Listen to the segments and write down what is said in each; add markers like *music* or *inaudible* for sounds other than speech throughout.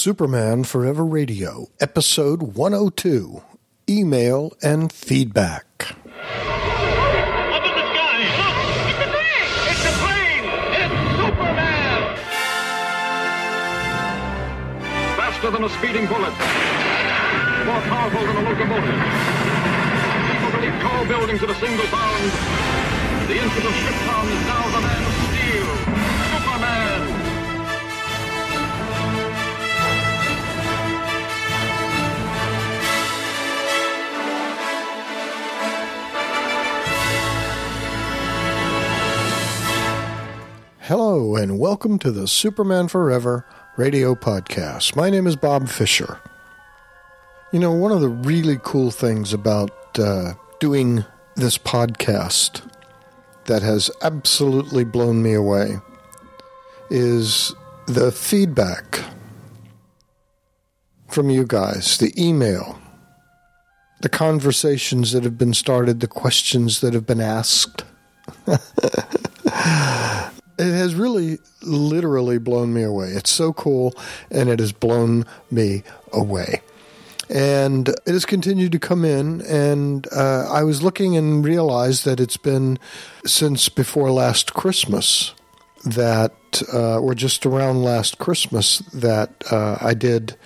Superman Forever Radio, Episode 102 Email and Feedback. Up in the sky! Look! It's a plane! It's a plane! It's Superman! faster than a speeding bullet, more powerful than a locomotive. People believe tall buildings at a single bound. The of Krypton is now the man of steel, Hello, and welcome to the Superman Forever radio podcast. My name is Bob Fisher. You know, one of the really cool things about uh, doing this podcast that has absolutely blown me away is the feedback from you guys, the email, the conversations that have been started, the questions that have been asked. *laughs* it has really literally blown me away. It's so cool, and it has blown me away. And it has continued to come in, and uh, I was looking and realized that it's been since before last Christmas that, uh, or just around last Christmas, that uh, I did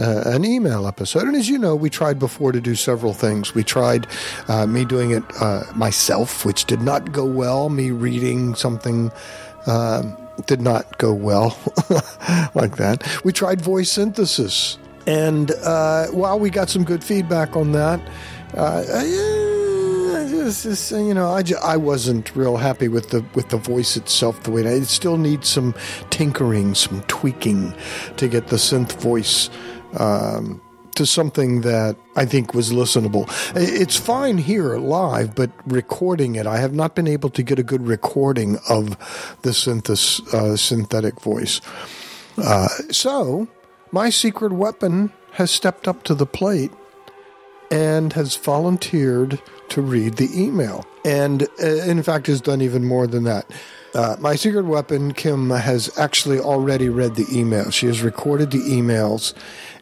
uh, an email episode. And as you know, we tried before to do several things. We tried uh, me doing it uh, myself, which did not go well. Me reading something um did not go well *laughs* like that. We tried voice synthesis. And uh, while we got some good feedback on that, uh, just, you know, I, ju- I wasn't real happy with the with the voice itself. The way it, it still needs some tinkering, some tweaking to get the synth voice um, to something that I think was listenable. It's fine here live, but recording it, I have not been able to get a good recording of the synthesis, uh, synthetic voice. Uh, so, my secret weapon has stepped up to the plate and has volunteered to read the email. And uh, in fact, has done even more than that. Uh, my secret weapon, Kim, has actually already read the email. She has recorded the emails.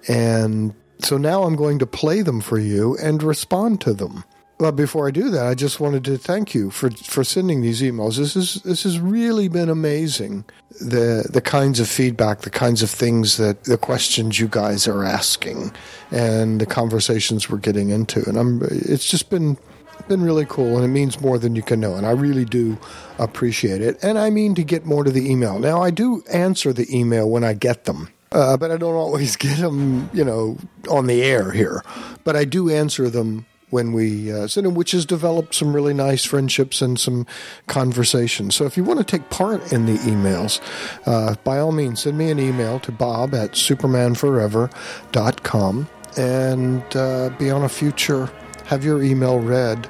And so now I'm going to play them for you and respond to them. Well, before I do that, I just wanted to thank you for, for sending these emails. This is this has really been amazing. The the kinds of feedback, the kinds of things that the questions you guys are asking, and the conversations we're getting into, and I'm it's just been been really cool, and it means more than you can know, and I really do appreciate it. And I mean to get more to the email. Now, I do answer the email when I get them. Uh, but I don't always *laughs* get them, you know, on the air here. But I do answer them when we uh, send them, which has developed some really nice friendships and some conversations. So if you want to take part in the emails, uh, by all means, send me an email to bob at supermanforever.com and uh, be on a future, have your email read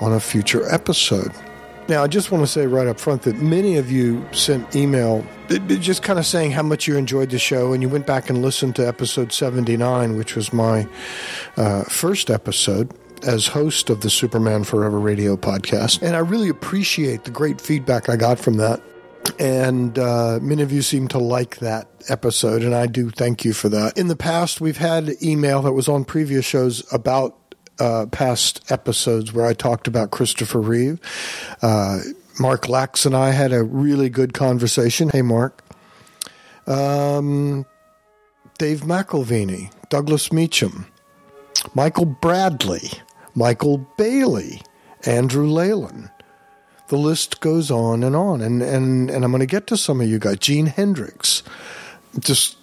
on a future episode. Now, I just want to say right up front that many of you sent email just kind of saying how much you enjoyed the show, and you went back and listened to episode 79, which was my uh, first episode as host of the Superman Forever radio podcast. And I really appreciate the great feedback I got from that. And uh, many of you seem to like that episode, and I do thank you for that. In the past, we've had email that was on previous shows about uh, past episodes where I talked about Christopher Reeve. Uh, Mark Lax and I had a really good conversation. Hey, Mark. Um, Dave McElveeney, Douglas Meacham, Michael Bradley, Michael Bailey, Andrew Leyland. The list goes on and on. And, and, and I'm going to get to some of you guys. Gene Hendricks. Just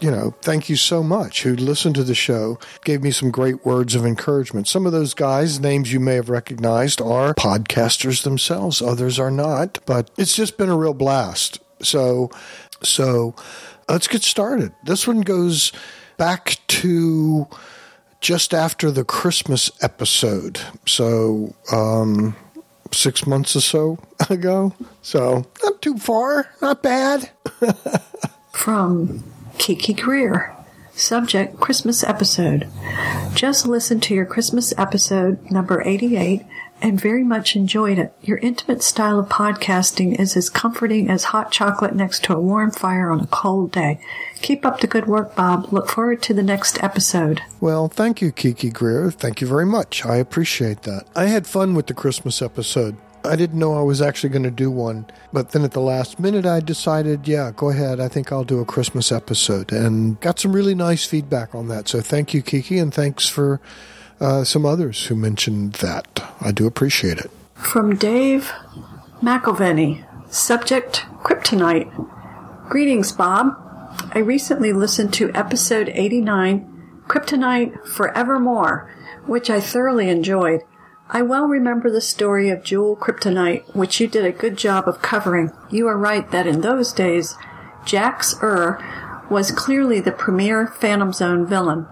you know, thank you so much who listened to the show, gave me some great words of encouragement. Some of those guys, names you may have recognized, are podcasters themselves. Others are not, but it's just been a real blast. So, so let's get started. This one goes back to just after the Christmas episode. So, um, six months or so ago. So, not too far, not bad. *laughs* from Kiki Greer. Subject Christmas episode. Just listen to your Christmas episode number 88 and very much enjoyed it. Your intimate style of podcasting is as comforting as hot chocolate next to a warm fire on a cold day. Keep up the good work, Bob. Look forward to the next episode. Well, thank you, Kiki Greer. Thank you very much. I appreciate that. I had fun with the Christmas episode. I didn't know I was actually going to do one, but then at the last minute, I decided, yeah, go ahead. I think I'll do a Christmas episode and got some really nice feedback on that. So thank you, Kiki, and thanks for uh, some others who mentioned that. I do appreciate it. From Dave McElveny, subject Kryptonite. Greetings, Bob. I recently listened to episode 89, Kryptonite Forevermore, which I thoroughly enjoyed. I well remember the story of Jewel Kryptonite, which you did a good job of covering. You are right that in those days, Jax Ur was clearly the premier Phantom Zone villain.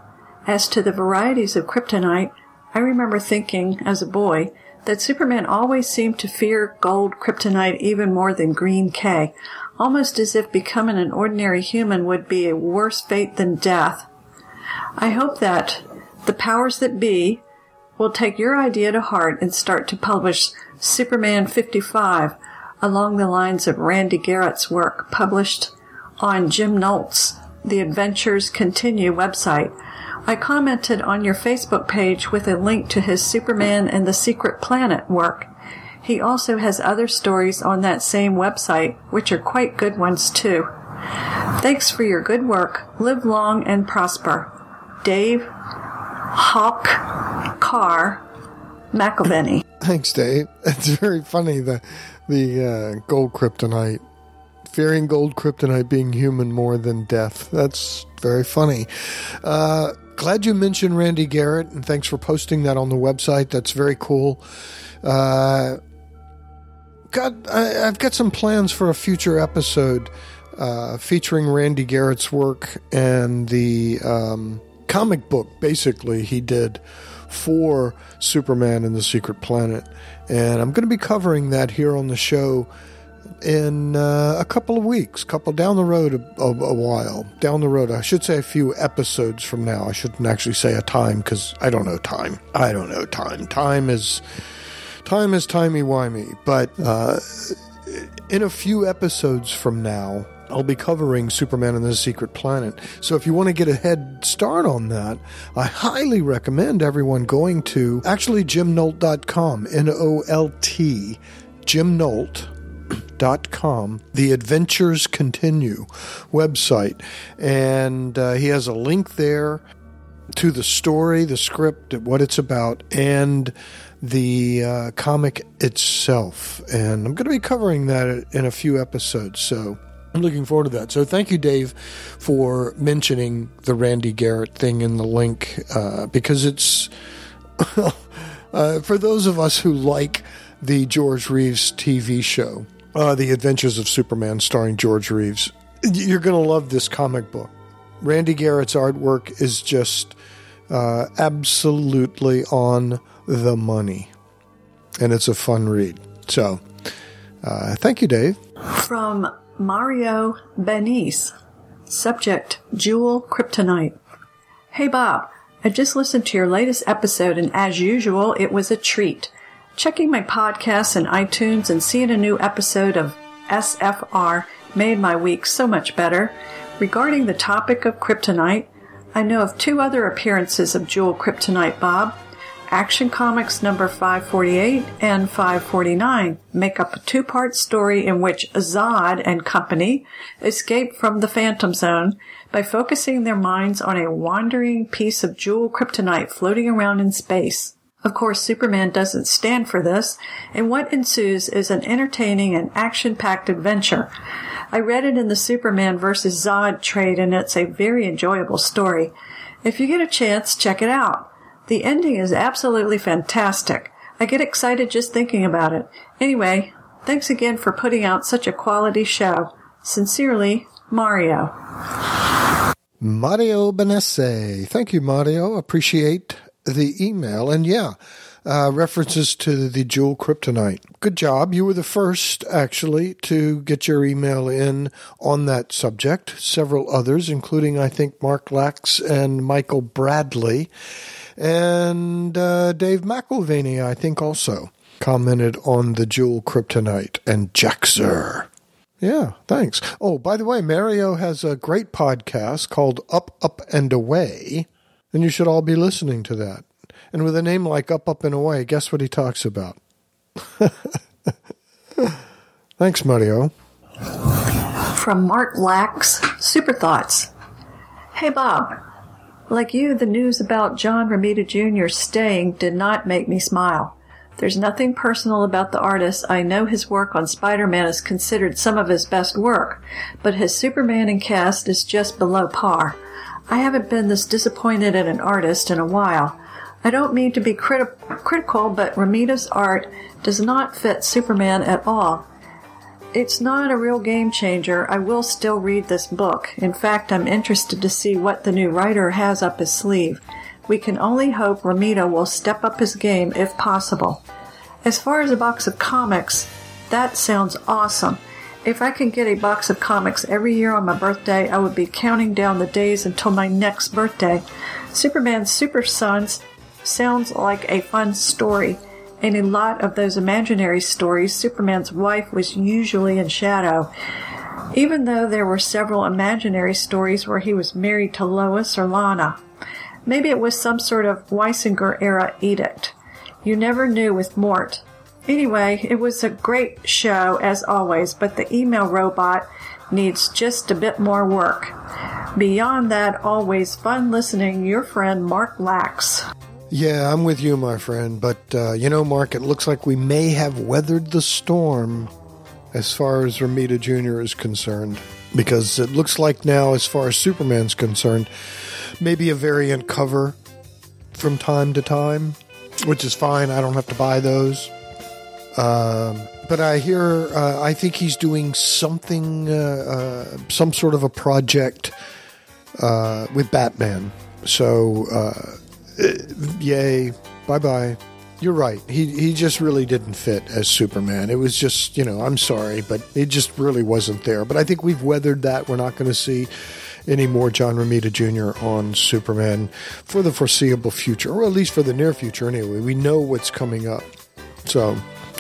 As to the varieties of kryptonite, I remember thinking, as a boy, that Superman always seemed to fear gold kryptonite even more than green K, almost as if becoming an ordinary human would be a worse fate than death. I hope that the powers that be will take your idea to heart and start to publish Superman 55 along the lines of Randy Garrett's work published on Jim Nolt's The Adventures Continue website. I commented on your Facebook page with a link to his Superman and the Secret Planet work. He also has other stories on that same website, which are quite good ones too. Thanks for your good work. Live long and prosper. Dave Hawk Carr McElveny. Thanks, Dave. *laughs* It's very funny the the uh, gold kryptonite, fearing gold kryptonite being human more than death. That's very funny. Uh, glad you mentioned Randy Garrett, and thanks for posting that on the website. That's very cool. Uh, got I, I've got some plans for a future episode uh, featuring Randy Garrett's work and the um, comic book. Basically, he did for Superman and the Secret Planet, and I'm going to be covering that here on the show in uh, a couple of weeks, couple down the road a, a, a, while. Down the road, I should say a few episodes from now. I shouldn't actually say a time because I don't know time. I don't know time. Time is time is timey wimey. But uh, in a few episodes from now, I'll be covering Superman and the Secret Planet. So if you want to get a head start on that, I highly recommend everyone going to actually jimnolt.com, N O L T, jimnolt.com, the Adventures Continue website. And uh, he has a link there to the story, the script, what it's about, and the uh, comic itself. And I'm going to be covering that in a few episodes. So I'm looking forward to that. So thank you, Dave, for mentioning the Randy Garrett thing in the link uh, because it's *laughs* uh, for those of us who like the George Reeves TV show, uh, The Adventures of Superman, starring George Reeves. You're going to love this comic book. Randy Garrett's artwork is just uh, absolutely on the money, and it's a fun read. So, uh, thank you, Dave. From Mario Benice. Subject Jewel Kryptonite. Hey Bob, I just listened to your latest episode and as usual, it was a treat. Checking my podcasts and iTunes and seeing a new episode of SFR made my week so much better. Regarding the topic of kryptonite, I know of two other appearances of Jewel Kryptonite Bob. Action Comics number 548 and 549 make up a two-part story in which Zod and company escape from the Phantom Zone by focusing their minds on a wandering piece of jewel kryptonite floating around in space. Of course, Superman doesn't stand for this, and what ensues is an entertaining and action-packed adventure. I read it in the Superman vs. Zod trade, and it's a very enjoyable story. If you get a chance, check it out. The ending is absolutely fantastic. I get excited just thinking about it. Anyway, thanks again for putting out such a quality show. Sincerely, Mario. Mario Benesse. Thank you, Mario. Appreciate the email. And yeah, uh, references to the jewel kryptonite. Good job. You were the first, actually, to get your email in on that subject. Several others, including, I think, Mark Lax and Michael Bradley and uh, Dave McElvaney, I think, also. commented on the Jewel Kryptonite and Jax Ur. Yeah, thanks. Oh, by the way, Mario has a great podcast called Up, Up, and Away, and you should all be listening to that. And with a name like Up, Up, and Away, guess what he talks about? *laughs* thanks, Mario. From Mark Lax, Super Thoughts. Hey, Bob. Like you, the news about John Romita Jr. staying did not make me smile. There's nothing personal about the artist. I know his work on Spider-Man is considered some of his best work, but his Superman and cast is just below par. I haven't been this disappointed in an artist in a while. I don't mean to be criti- critical, but Romita's art does not fit Superman at all. It's not a real game changer. I will still read this book. In fact, I'm interested to see what the new writer has up his sleeve. We can only hope Romita will step up his game if possible. As far as a box of comics, that sounds awesome. If I can get a box of comics every year on my birthday, I would be counting down the days until my next birthday. Superman's Super Sons sounds like a fun story. In a lot of those imaginary stories, Superman's wife was usually in shadow. Even though there were several imaginary stories where he was married to Lois or Lana. Maybe it was some sort of Weisinger era edict. You never knew with Mort. Anyway, it was a great show as always, but the email robot needs just a bit more work. Beyond that, always fun listening. Your friend Mark Lax. Yeah, I'm with you, my friend. But, uh, you know, Mark, it looks like we may have weathered the storm as far as Romita Jr. is concerned. Because it looks like now, as far as Superman's concerned, maybe a variant cover from time to time, which is fine. I don't have to buy those. Um, but I hear, uh, I think he's doing something, uh, uh, some sort of a project uh, with Batman. So, uh, yay, bye bye. You're right. He he just really didn't fit as Superman. It was just, you know, I'm sorry, but it just really wasn't there. But I think we've weathered that. We're not going to see any more John Romita Jr. on Superman for the foreseeable future, or at least for the near future anyway. We know what's coming up. So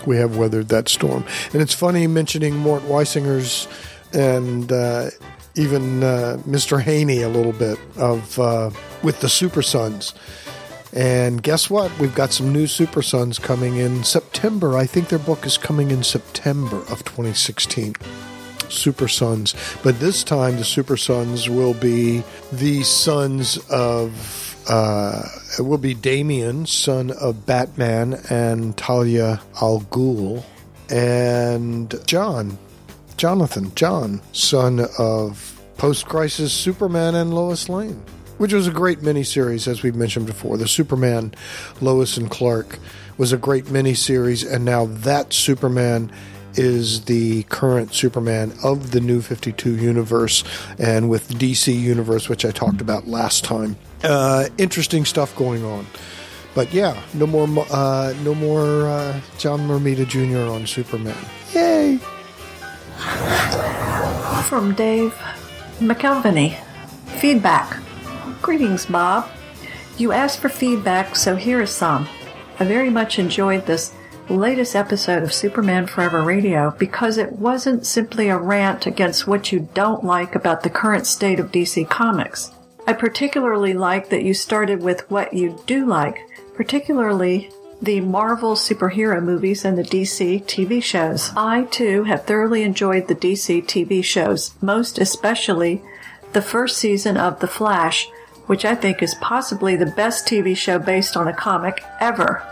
we have weathered that storm. And it's funny mentioning Mort Weisinger's and uh, even uh, Mr. Haney a little bit of uh, with the Super Sons. And guess what? We've got some new Super Sons coming in September. I think their book is coming in September of 2016. Super Sons. But this time, the Super Sons will be the sons of. Uh, it will be Damian, son of Batman, and Talia al Ghul, and John, Jonathan, John, son of post crisis Superman and Lois Lane, which was a great miniseries, as we've mentioned before. The Superman, Lois and Clark was a great miniseries, and now that Superman is the current Superman of the New 52 universe and with DC Universe, which I talked about last time. Uh, interesting stuff going on. But yeah, no more, uh, no more uh, John Romita Jr. on Superman. Yay! From Dave McElvany. Feedback. Greetings, Bob. You asked for feedback, so here is some. I very much enjoyed this latest episode of Superman Forever Radio because it wasn't simply a rant against what you don't like about the current state of DC Comics. I particularly like that you started with what you do like, particularly the Marvel superhero movies and the DC TV shows. I too have thoroughly enjoyed the DC TV shows, most especially the first season of The Flash, which I think is possibly the best TV show based on a comic ever.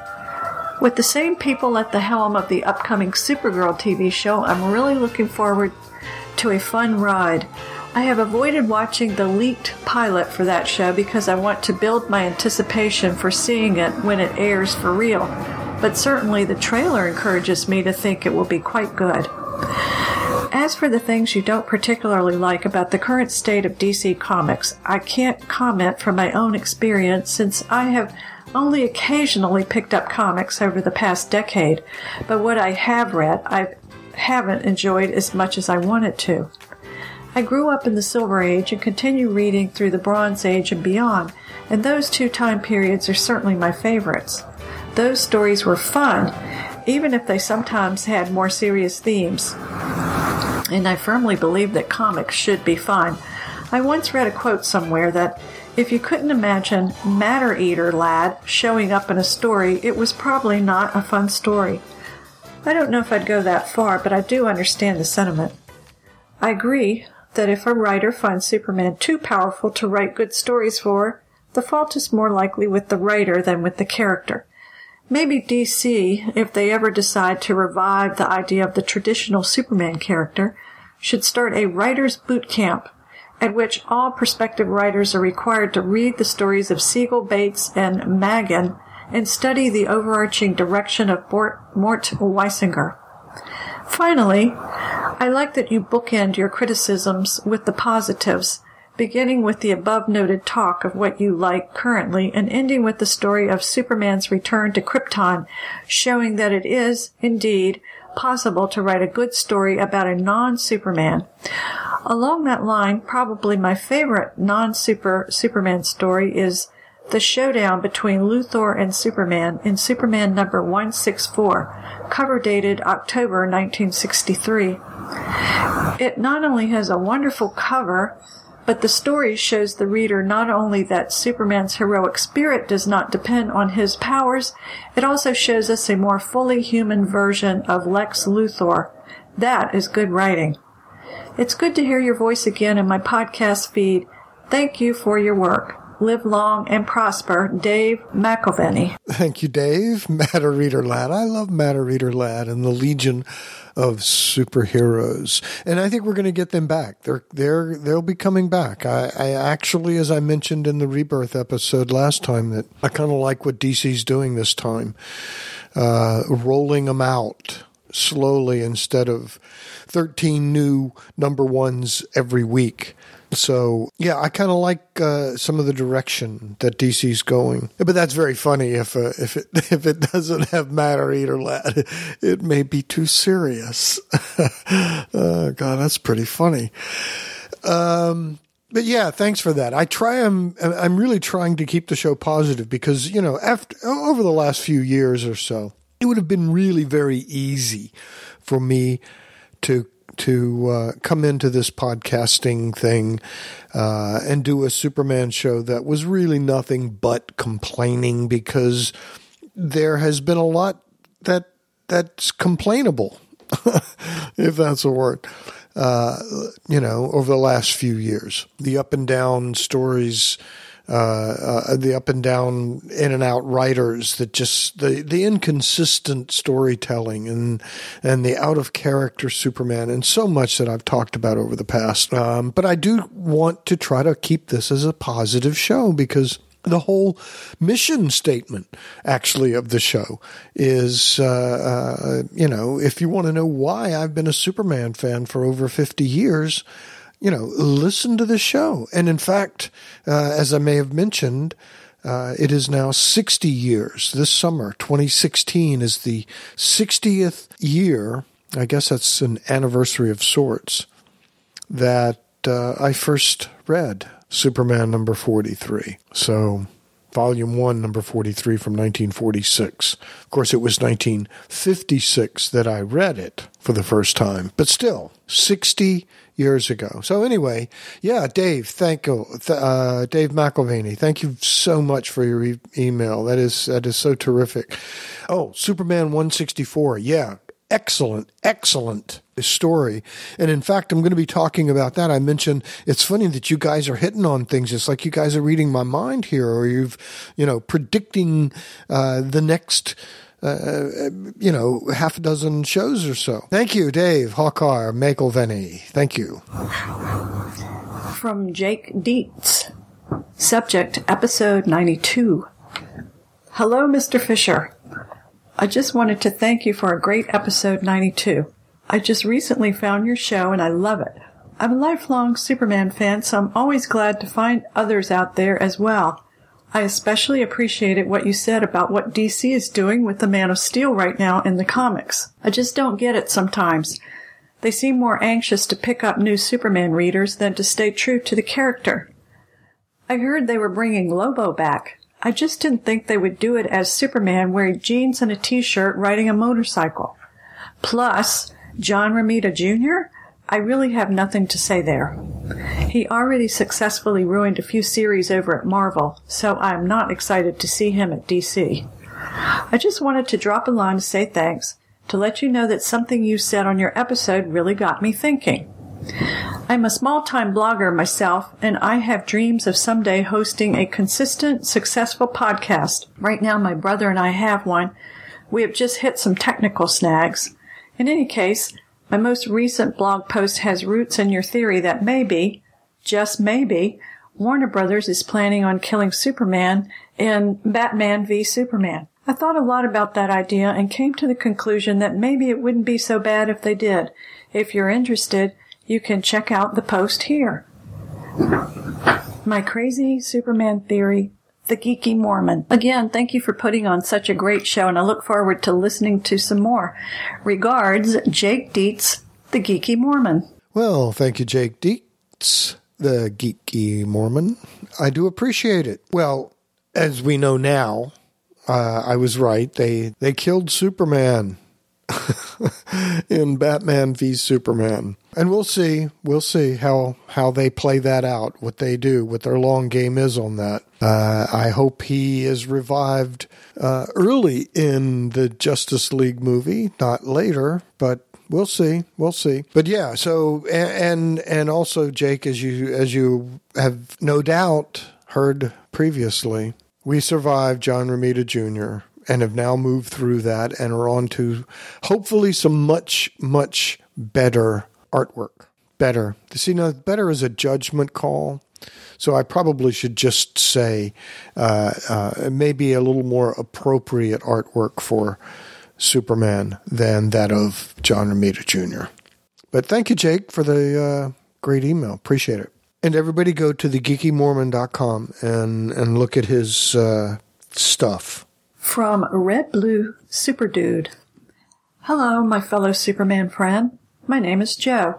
With the same people at the helm of the upcoming Supergirl TV show, I'm really looking forward to a fun ride. I have avoided watching the leaked pilot for that show because I want to build my anticipation for seeing it when it airs for real. But certainly the trailer encourages me to think it will be quite good. As for the things you don't particularly like about the current state of DC Comics, I can't comment from my own experience since I have only occasionally picked up comics over the past decade, but what I have read, I haven't enjoyed as much as I wanted to. I grew up in the Silver Age and continue reading through the Bronze Age and beyond, and those two time periods are certainly my favorites. Those stories were fun, even if they sometimes had more serious themes. And I firmly believe that comics should be fun. I once read a quote somewhere that if you couldn't imagine Matter Eater Lad showing up in a story, it was probably not a fun story. I don't know if I'd go that far, but I do understand the sentiment. I agree that if a writer finds Superman too powerful to write good stories for, the fault is more likely with the writer than with the character. Maybe DC, if they ever decide to revive the idea of the traditional Superman character, should start a writer's boot camp at which all prospective writers are required to read the stories of Siegel, Bates, and Maggin and study the overarching direction of Mort Weisinger. Finally, I like that you bookend your criticisms with the positives, beginning with the above noted talk of what you like currently and ending with the story of Superman's return to Krypton, showing that it is, indeed, possible to write a good story about a non-Superman. Along that line, probably my favorite non-super Superman story is the showdown between Luthor and Superman in Superman number 164, cover dated October 1963. It not only has a wonderful cover, but the story shows the reader not only that Superman's heroic spirit does not depend on his powers, it also shows us a more fully human version of Lex Luthor. That is good writing. It's good to hear your voice again in my podcast feed. Thank you for your work. Live long and prosper, Dave McElveny. Thank you, Dave. *laughs* Matter Eater Lad. I love Matter Eater Lad and the Legion of superheroes, and I think we're going to get them back. They're they're they'll be coming back. I, I actually, as I mentioned in the Rebirth episode last time, that I kind of like what DC's doing this time, uh, rolling them out slowly instead of thirteen new number ones every week. So yeah, I kind of like uh, some of the direction that DC's going. But that's very funny. If uh, if it *laughs* if it doesn't have Matter Eater Lad, it may be too serious. *laughs* oh, God, that's pretty funny. Um, but yeah, thanks for that. I try. I'm I'm really trying to keep the show positive because you know after over the last few years or so, it would have been really very easy for me to to uh, come into this podcasting thing uh, and do a Superman show that was really nothing but complaining because there has been a lot that that's complainable, *laughs* if that's a word. Uh, you know, over the last few years, the up and down stories uh, uh, the up and down, in and out writers that just the the inconsistent storytelling and and the out of character Superman and so much that I've talked about over the past. Um, but I do want to try to keep this as a positive show because the whole mission statement actually of the show is uh, uh, you know if you want to know why i've been a superman fan for over 50 years you know, listen to the show. And in fact, uh, as I may have mentioned, uh, it is now 60 years. This summer, 2016, is the 60th year. I guess that's an anniversary of sorts that uh, I first read Superman number 43. So, volume 1, number 43 from 1946. Of course, it was 1956 that I read it for the first time, but still, 60 years ago. So anyway, yeah, Dave, thank you, uh, Dave McElvaney. Thank you so much for your e- email. That is that is so terrific. Oh, Superman one sixty four. Yeah, excellent, excellent story. And in fact, I'm going to be talking about that. I mentioned it's funny that you guys are hitting on things. It's like you guys are reading my mind here, or you've, you know, predicting uh, the next uh, you know, half a dozen shows or so. Thank you, Dave Hawkar McElveny. Thank you. From Jake Dietz. Subject, episode 92. Hello, Mr. Fisher. I just wanted to thank you for a great episode 92. I just recently found your show and I love it. I'm a lifelong Superman fan, so I'm always glad to find others out there as well. I especially appreciated what you said about what DC is doing with the Man of Steel right now in the comics. I just don't get it sometimes. They seem more anxious to pick up new Superman readers than to stay true to the character. I heard they were bringing Lobo back. I just didn't think they would do it as Superman wearing jeans and a t-shirt riding a motorcycle. Plus, John Romita Jr., I really have nothing to say there. He already successfully ruined a few series over at Marvel, so I'm not excited to see him at DC. I just wanted to drop a line to say thanks, to let you know that something you said on your episode really got me thinking. I'm a small time blogger myself, and I have dreams of someday hosting a consistent, successful podcast. Right now, my brother and I have one. We have just hit some technical snags. In any case, my most recent blog post has roots in your theory that maybe, just maybe, Warner Brothers is planning on killing Superman in Batman v Superman. I thought a lot about that idea and came to the conclusion that maybe it wouldn't be so bad if they did. If you're interested, you can check out the post here. My crazy Superman theory, the geeky Mormon. Again, thank you for putting on such a great show and I look forward to listening to some more. Regards, Jake Dietz, the geeky Mormon. Well, thank you, Jake Dietz, the geeky Mormon. I do appreciate it. Well, as we know now, uh, I was right. They they killed Superman *laughs* in Batman v Superman, and we'll see. We'll see how how they play that out. What they do, what their long game is on that. Uh, I hope he is revived uh, early in the Justice League movie, not later, but we'll see we'll see but yeah so and and also jake as you as you have no doubt heard previously we survived john romita jr and have now moved through that and are on to hopefully some much much better artwork better see now better is a judgment call so I probably should just say uh, uh, maybe a little more appropriate artwork for Superman than that of John Romita Jr. But thank you, Jake, for the uh, great email. Appreciate it. And everybody go to thegeekymormon.com and, and look at his uh, stuff. From Red Blue Super Dude. Hello, my fellow Superman friend. My name is Joe.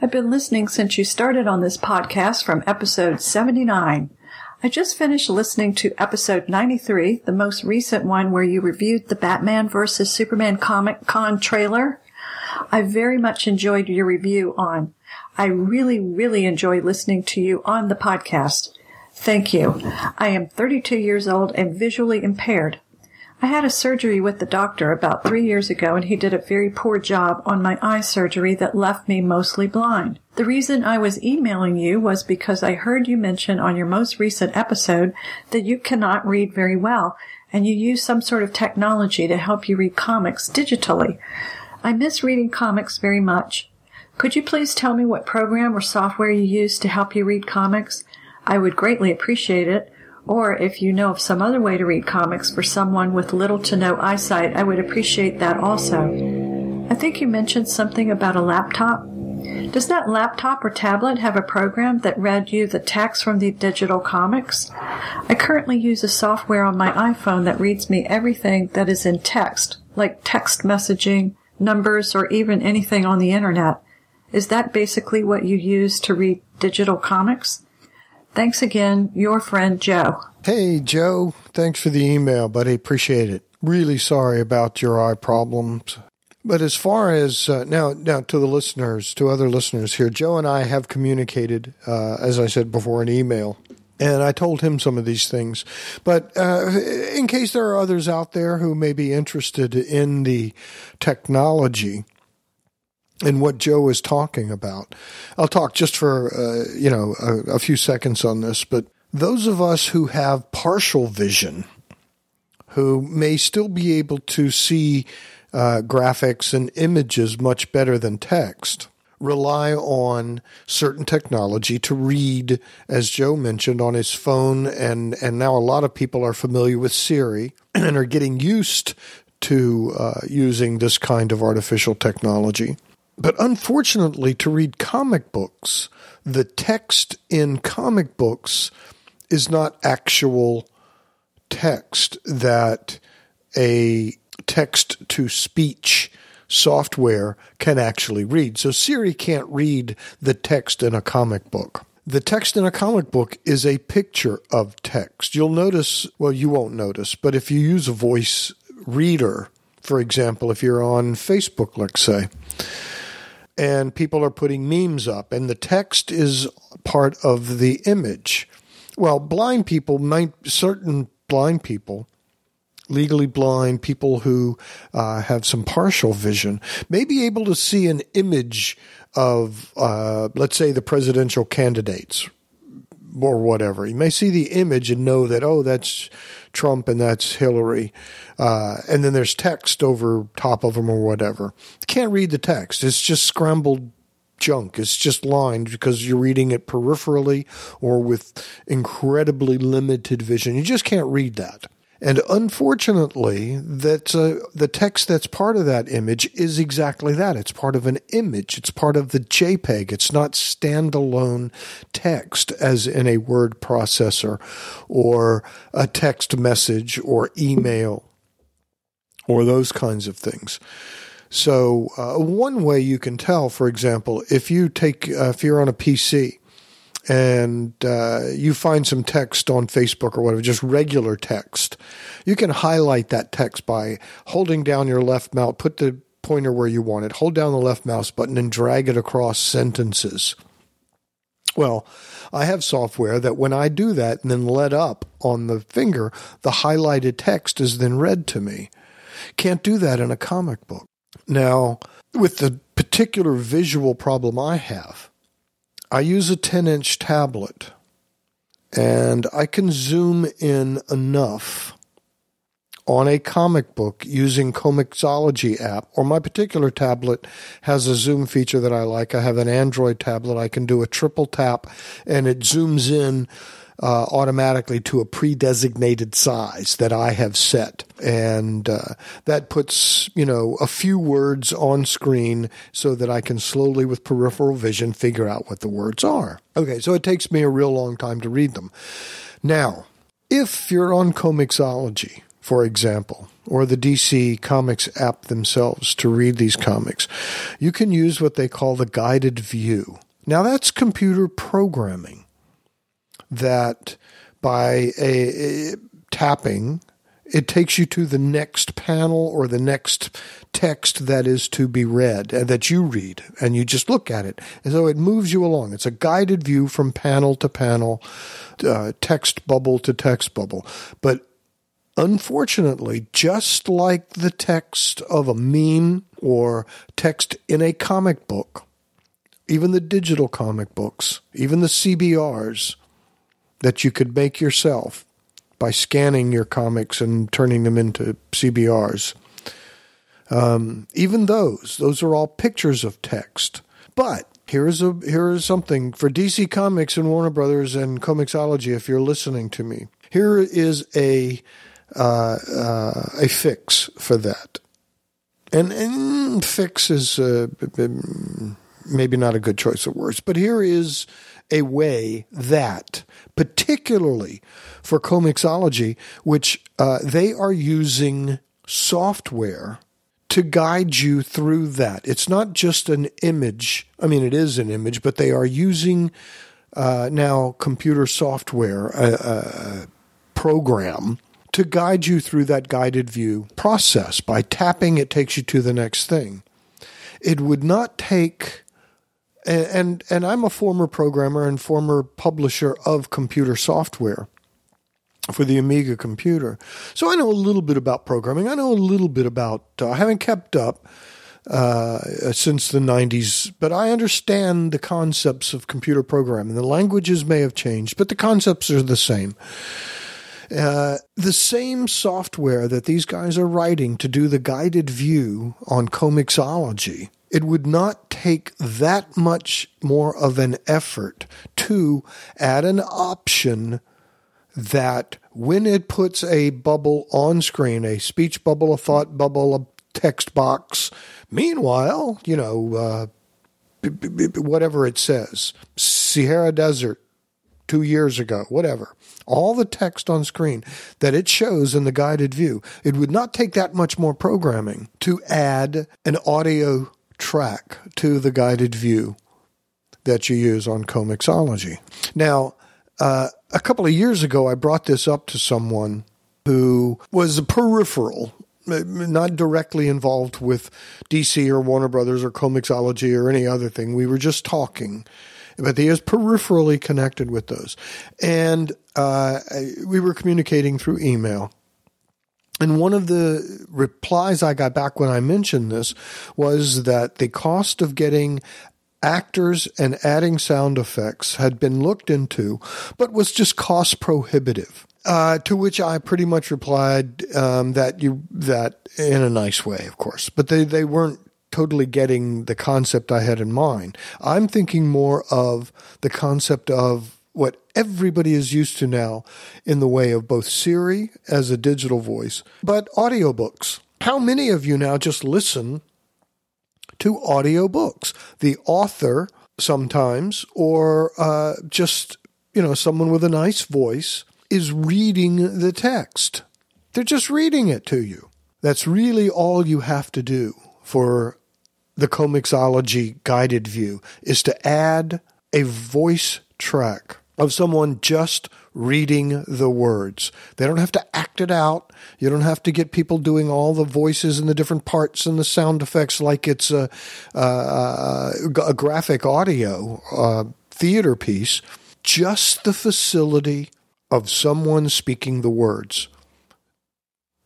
I've been listening since you started on this podcast from episode 79. I just finished listening to episode 93, the most recent one where you reviewed the Batman vs. Superman Comic Con trailer. I very much enjoyed your review on. I really, really enjoy listening to you on the podcast. Thank you. I am 32 years old and visually impaired. I had a surgery with the doctor about three years ago and he did a very poor job on my eye surgery that left me mostly blind. The reason I was emailing you was because I heard you mention on your most recent episode that you cannot read very well and you use some sort of technology to help you read comics digitally. I miss reading comics very much. Could you please tell me what program or software you use to help you read comics? I would greatly appreciate it. Or if you know of some other way to read comics for someone with little to no eyesight, I would appreciate that also. I think you mentioned something about a laptop. Does that laptop or tablet have a program that read you the text from the digital comics? I currently use a software on my iPhone that reads me everything that is in text, like text messaging, numbers, or even anything on the internet. Is that basically what you use to read digital comics? Thanks again, your friend Joe. Hey, Joe. Thanks for the email, buddy. Appreciate it. Really sorry about your eye problems. But as far as uh, now, now to the listeners, to other listeners here, Joe and I have communicated, uh, as I said before, an email, and I told him some of these things. But uh, in case there are others out there who may be interested in the technology, and what Joe is talking about. I'll talk just for uh, you know a, a few seconds on this, but those of us who have partial vision, who may still be able to see uh, graphics and images much better than text, rely on certain technology to read, as Joe mentioned, on his phone, and and now a lot of people are familiar with Siri *clears throat* and are getting used to uh, using this kind of artificial technology. But unfortunately, to read comic books, the text in comic books is not actual text that a text to speech software can actually read. So Siri can't read the text in a comic book. the text in a comic book is a picture of text. You'll notice, well, you won't notice, but if you use a voice reader, for example, if you're on Facebook, let's say, and people are putting memes up, and the text is part of the image. Well, blind people might, certain blind people, legally blind, people who uh, have some partial vision, may be able to see an image of, uh, let's say, the presidential candidates or whatever. You may see the image and know that, oh, that's Trump and that's Hillary. Uh, and then there's text over top of them or whatever. You can't read the text. It's just scrambled junk. It's just lined because you're reading it peripherally or with incredibly limited vision. You just can't read that. And unfortunately, that uh, the text that's part of that image is exactly that. It's part of an image. It's part of the JPEG. It's not standalone text as in a word processor or a text message or email or those kinds of things. So, uh, one way you can tell, for example, if you take, uh, if you're on a PC and uh, you find some text on Facebook or whatever, just regular text, you can highlight that text by holding down your left mouse, put the pointer where you want it, hold down the left mouse button, and drag it across sentences. Well, I have software that when I do that and then let up on the finger, the highlighted text is then read to me. Can't do that in a comic book. Now, with the particular visual problem I have, I use a 10 inch tablet and I can zoom in enough on a comic book using Comixology app, or my particular tablet has a zoom feature that I like. I have an Android tablet. I can do a triple tap and it zooms in uh, automatically to a pre-designated size that I have set, and uh, that puts you know a few words on screen so that I can slowly, with peripheral vision, figure out what the words are. Okay, so it takes me a real long time to read them. Now, if you're on Comixology, for example, or the DC Comics app themselves to read these comics, you can use what they call the guided view. Now, that's computer programming that by a, a tapping, it takes you to the next panel or the next text that is to be read and that you read and you just look at it. And so it moves you along. It's a guided view from panel to panel uh, text bubble to text bubble. But unfortunately just like the text of a meme or text in a comic book even the digital comic books even the cbrs that you could make yourself by scanning your comics and turning them into CBRs. Um, even those, those are all pictures of text. But here is a here is something for DC Comics and Warner Brothers and Comixology. If you're listening to me, here is a uh, uh, a fix for that. And, and fix is uh, maybe not a good choice of words, but here is a way that, particularly for Comixology, which uh, they are using software to guide you through that. It's not just an image. I mean, it is an image, but they are using uh, now computer software, a, a program to guide you through that guided view process. By tapping, it takes you to the next thing. It would not take and, and and I'm a former programmer and former publisher of computer software for the Amiga computer. So I know a little bit about programming. I know a little bit about. Uh, I haven't kept up uh, since the 90s, but I understand the concepts of computer programming. The languages may have changed, but the concepts are the same. Uh, the same software that these guys are writing to do the guided view on Comixology it would not take that much more of an effort to add an option that when it puts a bubble on screen, a speech bubble, a thought bubble, a text box, meanwhile, you know, uh, whatever it says, Sierra Desert, two years ago, whatever, all the text on screen that it shows in the guided view, it would not take that much more programming to add an audio track to the guided view that you use on Comixology. Now, uh, a couple of years ago, I brought this up to someone who was a peripheral, not directly involved with DC or Warner Brothers or Comixology or any other thing. We were just talking, but he is peripherally connected with those. And uh, we were communicating through email. And one of the replies I got back when I mentioned this was that the cost of getting actors and adding sound effects had been looked into, but was just cost prohibitive. Uh, to which I pretty much replied um, that you that in a nice way, of course, but they they weren't totally getting the concept I had in mind. I'm thinking more of the concept of what everybody is used to now in the way of both Siri as a digital voice, but audiobooks. How many of you now just listen to audiobooks? The author sometimes, or uh, just, you know, someone with a nice voice is reading the text. They're just reading it to you. That's really all you have to do for the Comixology guided view is to add a voice track of someone just reading the words. They don't have to act it out. You don't have to get people doing all the voices and the different parts and the sound effects like it's a, a, a graphic audio uh, theater piece. Just the facility of someone speaking the words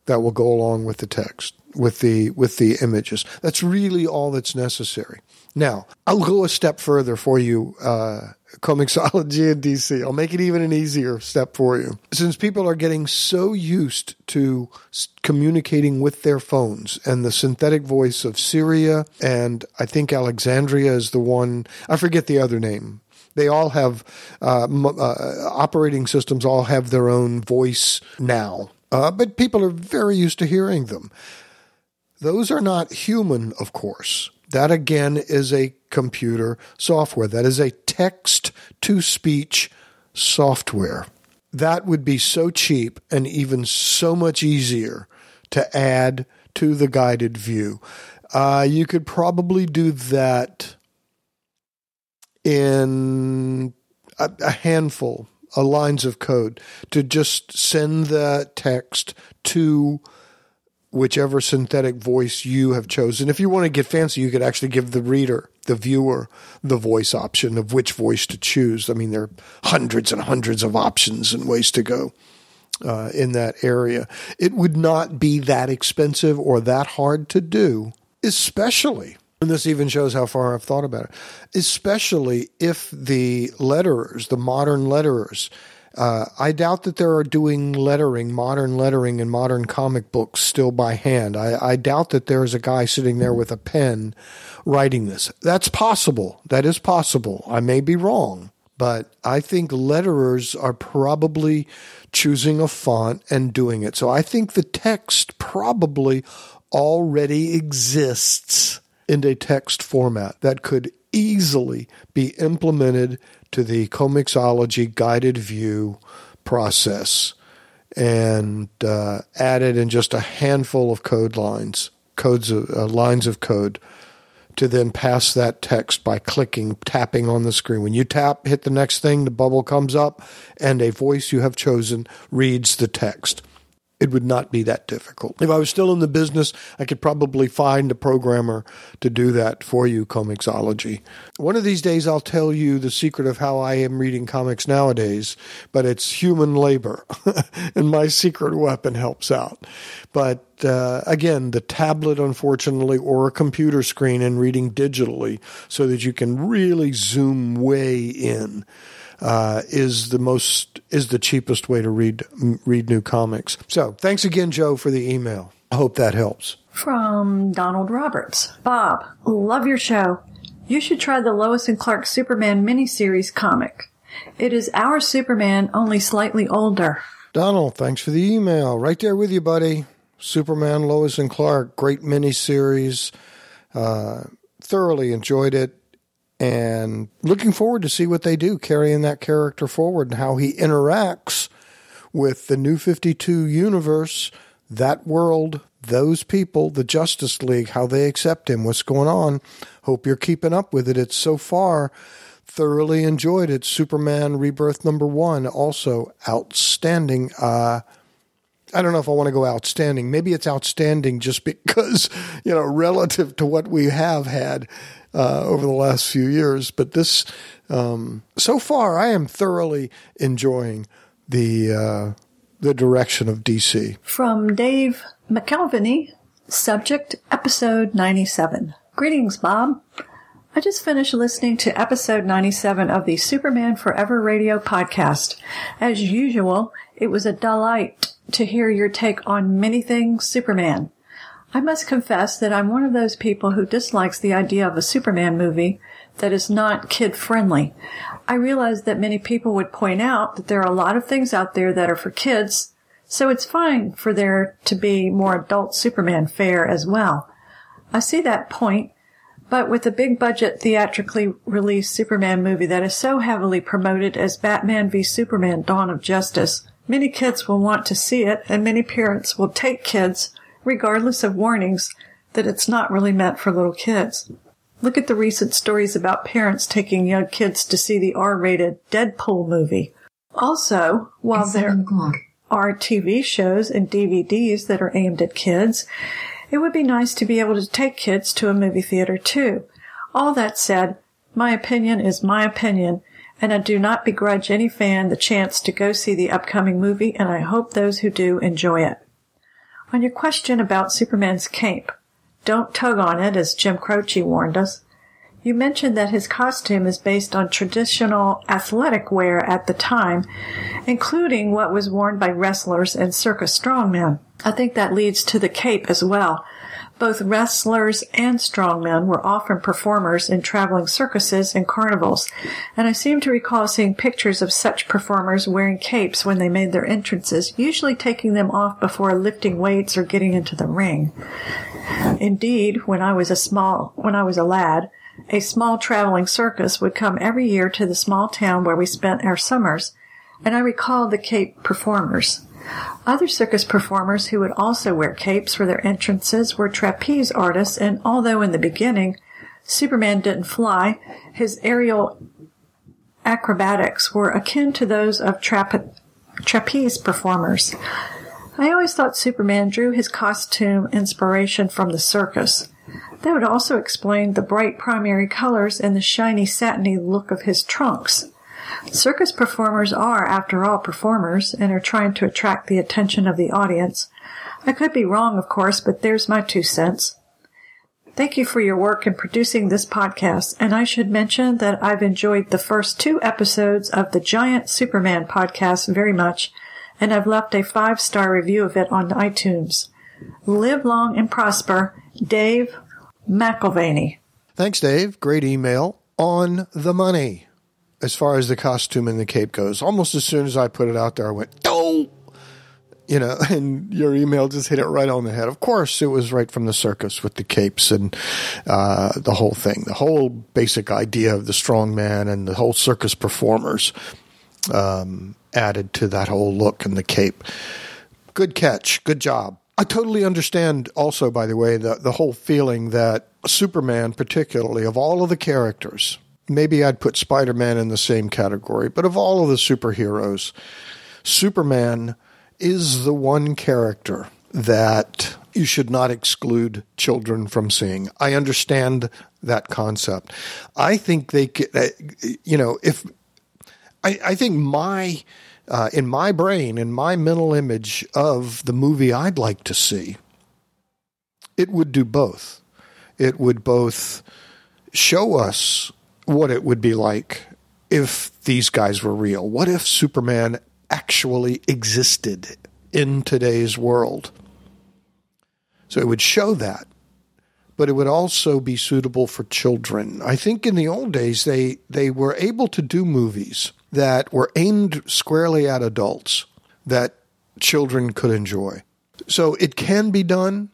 that will go along with the text with the with the images. That's really all that's necessary. Now, I'll go a step further for you, uh, Comixology and DC. I'll make it even an easier step for you. Since people are getting so used to communicating with their phones and the synthetic voice of Syria, and I think Alexandria is the one, I forget the other name. They all have uh, uh, operating systems, all have their own voice now. Uh, but people are very used to hearing them. Those are not human, of course. That again is a computer software. That is a text to speech software. That would be so cheap and even so much easier to add to the guided view. Uh, you could probably do that in a, a handful of lines of code to just send the text to whichever synthetic voice you have chosen. If you want to get fancy, you could actually give the reader, the viewer, the voice option of which voice to choose. I mean, there are hundreds and hundreds of options and ways to go uh, in that area. It would not be that expensive or that hard to do, especially. And this even shows how far I've thought about it, especially if the letterers, the modern letterers, uh, I doubt that there are doing lettering, modern lettering in modern comic books still by hand. I, I doubt that there is a guy sitting there with a pen writing this. That's possible. That is possible. I may be wrong, but I think letterers are probably choosing a font and doing it. So I think the text probably already exists in a text format that could easily be implemented to the Comixology guided view process and uh, added in just a handful of code lines, codes of, uh, lines of code to then pass that text by clicking, tapping on the screen. When you tap, hit the next thing, the bubble comes up, and a voice you have chosen reads the text it would not be that difficult. If I was still in the business, I could probably find a programmer to do that for you, Comixology. One of these days, I'll tell you the secret of how I am reading comics nowadays, but it's human labor, *laughs* and my secret weapon helps out. But uh, again, the tablet, unfortunately, or a computer screen and reading digitally so that you can really zoom way in uh, is the most is the cheapest way to read read new comics. So thanks again, Joe, for the email. I hope that helps. From Donald Roberts, Bob, love your show. You should try the Lois and Clark Superman miniseries comic. It is our Superman, only slightly older. Donald, thanks for the email. Right there with you, buddy. Superman, Lois and Clark, great miniseries. Uh, thoroughly enjoyed it and looking forward to see what they do carrying that character forward and how he interacts with the new 52 universe, that world, those people, the Justice League, how they accept him, what's going on. Hope you're keeping up with it. It's so far thoroughly enjoyed it. Superman Rebirth number one, also outstanding. Uh, I don't know if I want to go outstanding. Maybe it's outstanding just *laughs* because, you know, relative to what we have had uh, over the last few years. But this, um, so far, I am thoroughly enjoying the uh, the direction of DC. From Dave McElvany, subject episode 97. Greetings, Bob. I just finished listening to episode 97 of the Superman Forever Radio podcast. As usual, it was a delight to hear your take on many things Superman. I must confess that I'm one of those people who dislikes the idea of a Superman movie that is not kid friendly. I realize that many people would point out that there are a lot of things out there that are for kids, so it's fine for there to be more adult Superman fare as well. I see that point, but with a big budget theatrically released Superman movie that is so heavily promoted as Batman v Superman Dawn of Justice, many kids will want to see it and many parents will take kids, regardless of warnings, that it's not really meant for little kids. Look at the recent stories about parents taking young kids to see the R-rated Deadpool movie. Also, while there are TV shows and DVDs that are aimed at kids, it would be nice to be able to take kids to a movie theater too. All that said, my opinion is my opinion, and I do not begrudge any fan the chance to go see the upcoming movie, and I hope those who do enjoy it. On your question about Superman's cape, don't tug on it, as Jim Croce warned us. You mentioned that his costume is based on traditional athletic wear at the time, including what was worn by wrestlers and circus strongmen. I think that leads to the cape as well. Both wrestlers and strongmen were often performers in traveling circuses and carnivals, and I seem to recall seeing pictures of such performers wearing capes when they made their entrances, usually taking them off before lifting weights or getting into the ring. Indeed, when I was a small, when I was a lad, a small traveling circus would come every year to the small town where we spent our summers, and I recall the cape performers. Other circus performers who would also wear capes for their entrances were trapeze artists, and although in the beginning Superman didn't fly, his aerial acrobatics were akin to those of trap- trapeze performers. I always thought Superman drew his costume inspiration from the circus. That would also explain the bright primary colors and the shiny satiny look of his trunks. Circus performers are, after all, performers and are trying to attract the attention of the audience. I could be wrong, of course, but there's my two cents. Thank you for your work in producing this podcast, and I should mention that I've enjoyed the first two episodes of the Giant Superman podcast very much, and I've left a five star review of it on iTunes. Live long and prosper, Dave McElvaney. Thanks, Dave. Great email on the money as far as the costume and the cape goes. Almost as soon as I put it out there, I went, oh, you know, *laughs* and your email just hit it right on the head. Of course, it was right from the circus with the capes and uh, the whole thing, the whole basic idea of the strong man and the whole circus performers um, added to that whole look and the cape. Good catch. Good job. I totally understand also, by the way, the, the whole feeling that Superman, particularly of all of the characters, maybe I'd put Spider Man in the same category, but of all of the superheroes, Superman is the one character that you should not exclude children from seeing. I understand that concept. I think they, uh, you know, if I, I think my uh, in my brain, in my mental image of the movie I'd like to see, it would do both. It would both show us what it would be like if these guys were real. What if Superman actually existed in today's world? So it would show that, but it would also be suitable for children. I think in the old days they they were able to do movies that were aimed squarely at adults that children could enjoy. So it can be done.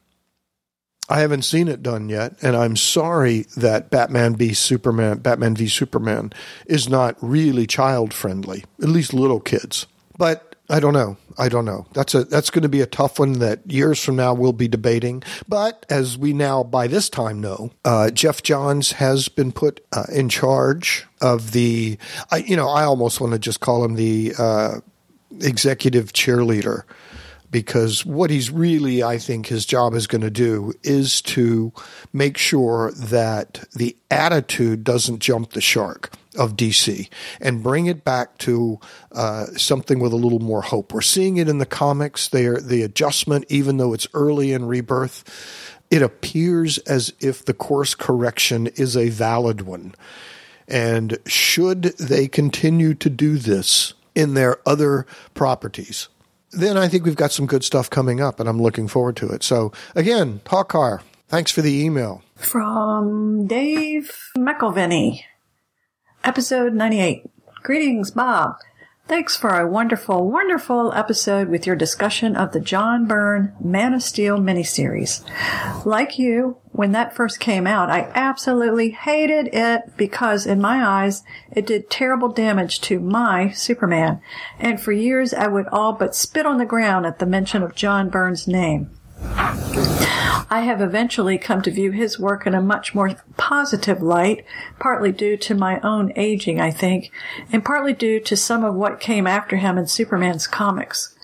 I haven't seen it done yet, and I'm sorry that Batman v Superman, Batman v Superman, is not really child friendly, at least little kids. But I don't know. I don't know. That's a that's going to be a tough one that years from now we'll be debating. But as we now by this time know, uh, Geoff Johns has been put uh, in charge of the. I, you know, I almost want to just call him the uh, executive cheerleader because what he's really, I think, his job is going to do is to make sure that the attitude doesn't jump the shark of DC and bring it back to uh, something with a little more hope. We're seeing it in the comics. There, the adjustment, even though it's early in Rebirth, it appears as if the course correction is a valid one. And should they continue to do this in their other properties, then I think we've got some good stuff coming up, and I'm looking forward to it. So, again, Talk Car, thanks for the email. From Dave McElvenny, episode 98. Greetings, Bob. Thanks for a wonderful, wonderful episode with your discussion of the John Byrne Man of Steel miniseries. Like you, when that first came out, I absolutely hated it because in my eyes, it did terrible damage to my Superman. And for years, I would all but spit on the ground at the mention of John Byrne's name. I have eventually come to view his work in a much more positive light, partly due to my own aging, I think, and partly due to some of what came after him in Superman's comics.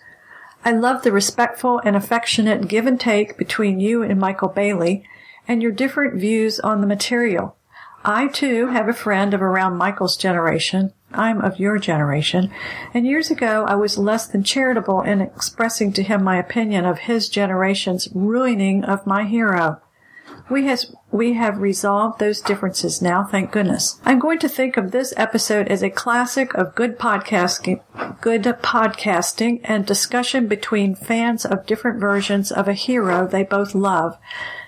I love the respectful and affectionate give and take between you and Michael Bailey and your different views on the material. I too have a friend of around Michael's generation. I'm of your generation. And years ago, I was less than charitable in expressing to him my opinion of his generation's ruining of my hero. We has we have resolved those differences now, thank goodness. I'm going to think of this episode as a classic of good podcasting, good podcasting and discussion between fans of different versions of a hero they both love.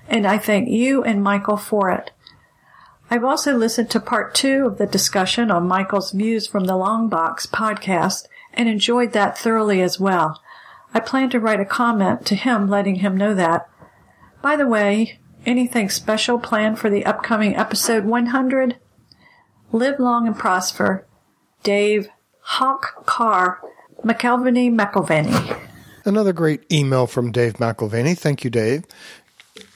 And I thank you and Michael for it. I've also listened to part two of the discussion on Michael's views from the Long Box podcast and enjoyed that thoroughly as well. I plan to write a comment to him letting him know that. By the way, anything special planned for the upcoming episode 100? Live long and prosper. Dave Hawk Carr, McElveny McElveny. Another great email from Dave McElvaney. Thank you, Dave.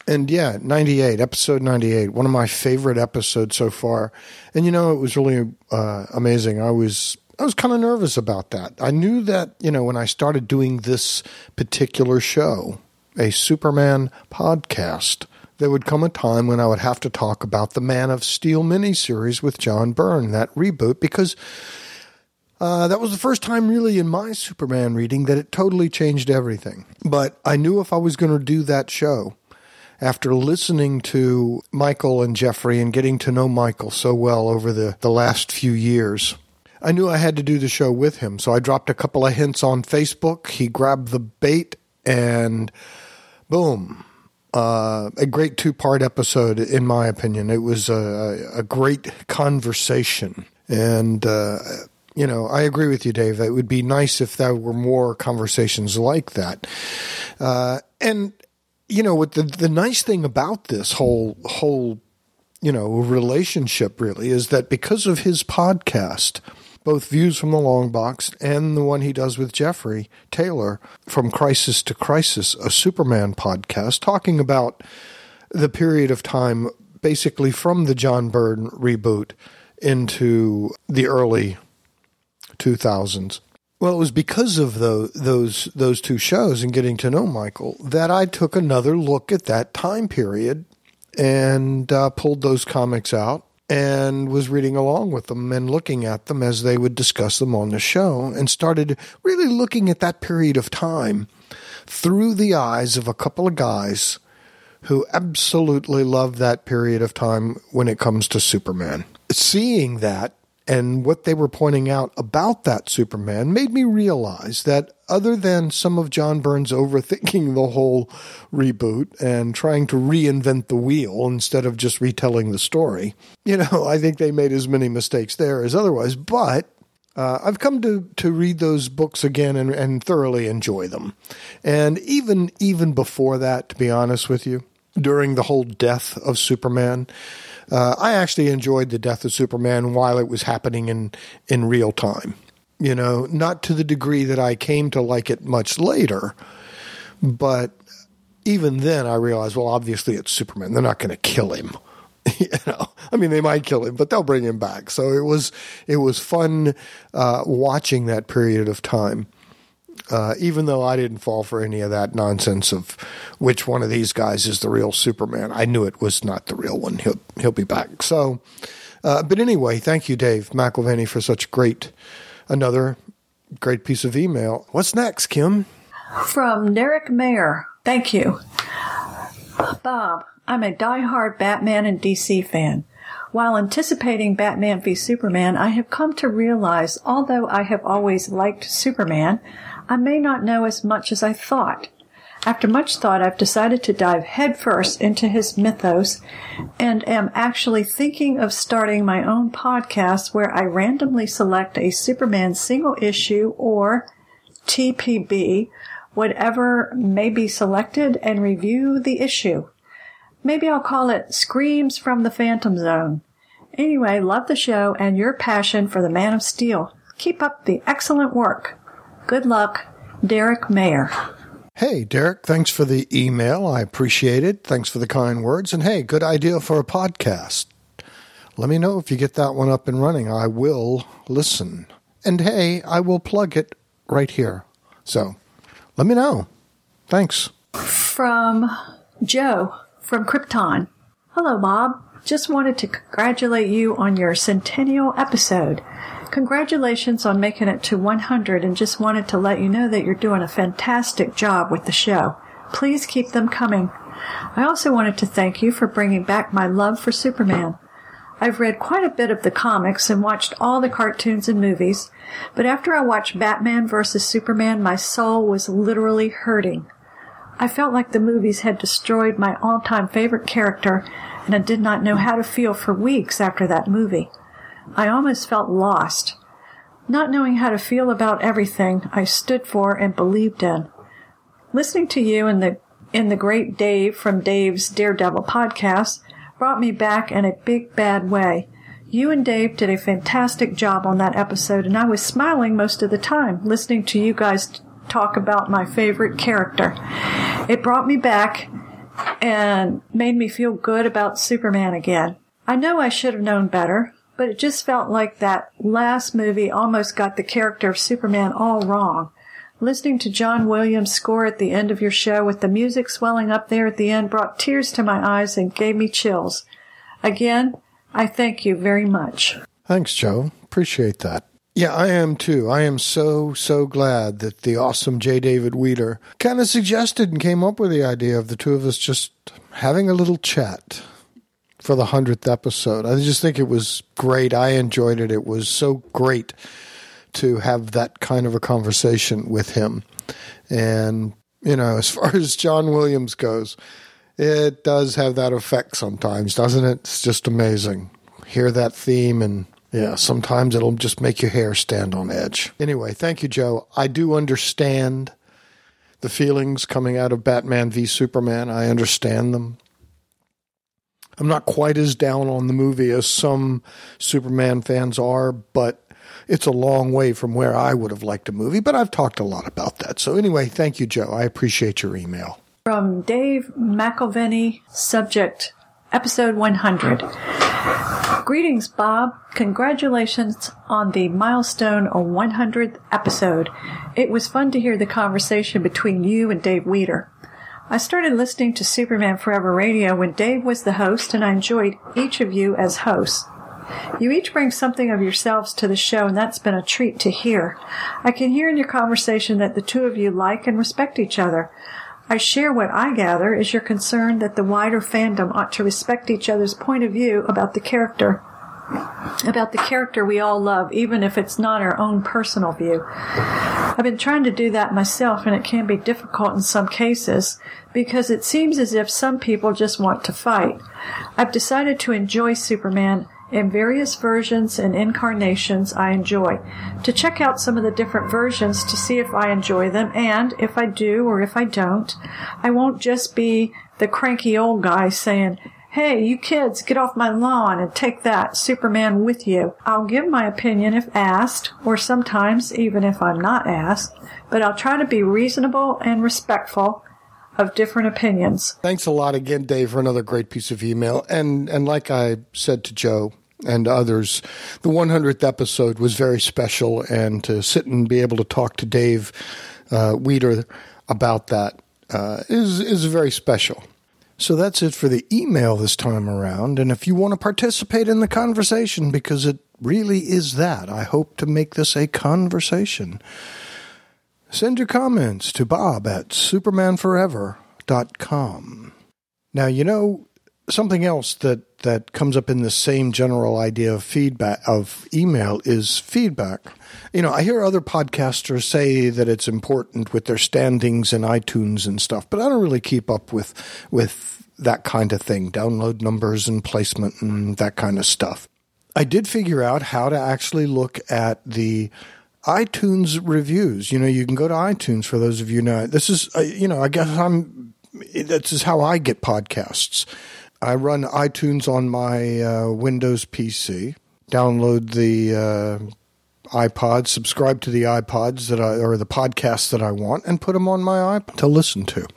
And yeah, 98, episode 98, one of my favorite episodes so far. And you know, it was really uh, amazing. I was I was kind of nervous about that. I knew that, you know, when I started doing this particular show, a Superman podcast, there would come a time when I would have to talk about the Man of Steel miniseries with John Byrne, that reboot, because uh, that was the first time, really, in my Superman reading that it totally changed everything. But I knew if I was going to do that show, after listening to Michael and Jeffrey and getting to know Michael so well over the, the last few years, I knew I had to do the show with him. So I dropped a couple of hints on Facebook. He grabbed the bait and boom. Uh, a great two part episode, in my opinion. It was a, a great conversation. And, uh, you know, I agree with you, Dave. It would be nice if there were more conversations like that. Uh, and you know what the the nice thing about this whole whole you know relationship really is that because of his podcast both views from the long box and the one he does with Jeffrey Taylor from Crisis to Crisis a Superman podcast talking about the period of time basically from the John Byrne reboot into the early 2000s well, it was because of those those those two shows and getting to know Michael that I took another look at that time period and uh, pulled those comics out and was reading along with them and looking at them as they would discuss them on the show and started really looking at that period of time through the eyes of a couple of guys who absolutely love that period of time when it comes to Superman. Seeing that and what they were pointing out about that Superman made me realize that other than some of John Byrne's overthinking the whole reboot and trying to reinvent the wheel instead of just retelling the story, you know, *laughs* I think they made as many mistakes there as otherwise. But uh, I've come to, to read those books again and, and thoroughly enjoy them. And even even before that, to be honest with you, during the whole death of Superman, uh, I actually enjoyed the death of Superman while it was happening in in real time. You know, not to the degree that I came to like it much later, but even then I realized, well, obviously it's Superman. They're not going to kill him. *laughs* you know, I mean, they might kill him, but they'll bring him back. So it was it was fun uh, watching that period of time. Uh, even though I didn't fall for any of that nonsense of which one of these guys is the real Superman, I knew it was not the real one. He'll he'll be back. So, uh, but anyway, thank you, Dave McElvany, for such great another great piece of email. What's next, Kim? From Derek Mayer. Thank you. Bob, I'm a die-hard Batman and DC fan. While anticipating Batman v Superman, I have come to realize although I have always liked Superman, I may not know as much as I thought. After much thought, I've decided to dive headfirst into his mythos and am actually thinking of starting my own podcast where I randomly select a Superman single issue or TPB, whatever may be selected, and review the issue. Maybe I'll call it Screams from the Phantom Zone. Anyway, love the show and your passion for the Man of Steel. Keep up the excellent work. Good luck, Derek Mayer. Hey, Derek, thanks for the email. I appreciate it. Thanks for the kind words. And hey, good idea for a podcast. Let me know if you get that one up and running. I will listen. And hey, I will plug it right here. So let me know. Thanks. From Joe from Krypton. Hello, Bob. Just wanted to congratulate you on your centennial episode. Congratulations on making it to 100 and just wanted to let you know that you're doing a fantastic job with the show. Please keep them coming. I also wanted to thank you for bringing back my love for Superman. I've read quite a bit of the comics and watched all the cartoons and movies, but after I watched Batman vs. Superman, my soul was literally hurting. I felt like the movies had destroyed my all time favorite character, and I did not know how to feel for weeks after that movie. I almost felt lost. Not knowing how to feel about everything I stood for and believed in. Listening to you and the in the great Dave from Dave's Daredevil podcast brought me back in a big bad way. You and Dave did a fantastic job on that episode, and I was smiling most of the time listening to you guys talk about my favorite character. It brought me back and made me feel good about Superman again. I know I should have known better, but it just felt like that last movie almost got the character of Superman all wrong. Listening to John Williams' score at the end of your show with the music swelling up there at the end brought tears to my eyes and gave me chills. Again, I thank you very much. Thanks, Joe. Appreciate that. Yeah, I am too. I am so, so glad that the awesome J. David Weeder kind of suggested and came up with the idea of the two of us just having a little chat for the 100th episode. I just think it was great. I enjoyed it. It was so great to have that kind of a conversation with him. And, you know, *laughs* as far as John Williams goes, it does have that effect sometimes, doesn't it? It's just amazing. Hear that theme and yeah, sometimes it'll just make your hair stand on edge. Anyway, thank you, Joe. I do understand the feelings coming out of Batman v Superman. I understand them. I'm not quite as down on the movie as some Superman fans are, but it's a long way from where I would have liked a movie. But I've talked a lot about that. So, anyway, thank you, Joe. I appreciate your email. From Dave McElveny, subject episode 100. Greetings, Bob. Congratulations on the milestone or 100th episode. It was fun to hear the conversation between you and Dave Weeder. I started listening to Superman Forever Radio when Dave was the host, and I enjoyed each of you as hosts. You each bring something of yourselves to the show, and that's been a treat to hear. I can hear in your conversation that the two of you like and respect each other. I share what I gather is your concern that the wider fandom ought to respect each other's point of view about the character about the character we all love, even if it's not our own personal view. I've been trying to do that myself, and it can be difficult in some cases because it seems as if some people just want to fight. I've decided to enjoy Superman in various versions and incarnations I enjoy, to check out some of the different versions to see if I enjoy them, and if I do or if I don't, I won't just be the cranky old guy saying, Hey, you kids, get off my lawn and take that Superman with you. I'll give my opinion if asked, or sometimes even if I'm not asked, but I'll try to be reasonable and respectful of different opinions. Thanks a lot again, Dave, for another great piece of email. And and like I said to Joe and others, the 100th episode was very special, and to sit and be able to talk to Dave uh, Weeder about that uh, is is very special. So that's it for the email this time around. And if you want to participate in the conversation, because it really is that, I hope to make this a conversation. Send your comments to bob at supermanforever.com. Now, you know, something else that, that comes up in the same general idea of feedback, of email, is feedback. You know, I hear other podcasters say that it's important with their standings in iTunes and stuff, but I don't really keep up with, with that kind of thing, download numbers and placement and that kind of stuff. I did figure out how to actually look at the iTunes reviews. You know, you can go to iTunes for those of you know. This is, uh, you know, I guess I'm. This is how I get podcasts. I run iTunes on my uh, Windows PC. Download the uh, iPod, subscribe to the iPods that I or the podcasts that I want, and put them on my iPod to listen to.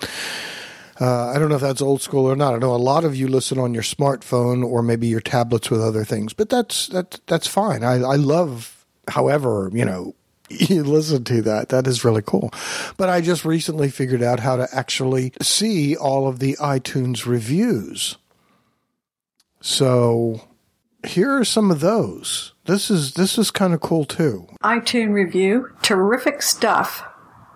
Uh, I don't know if that's old school or not. I know a lot of you listen on your smartphone or maybe your tablets with other things, but that's that that's fine. I, I love, however, you know, *laughs* you listen to that. That is really cool. But I just recently figured out how to actually see all of the iTunes reviews. So here are some of those. This is this is kind of cool too. iTunes review, terrific stuff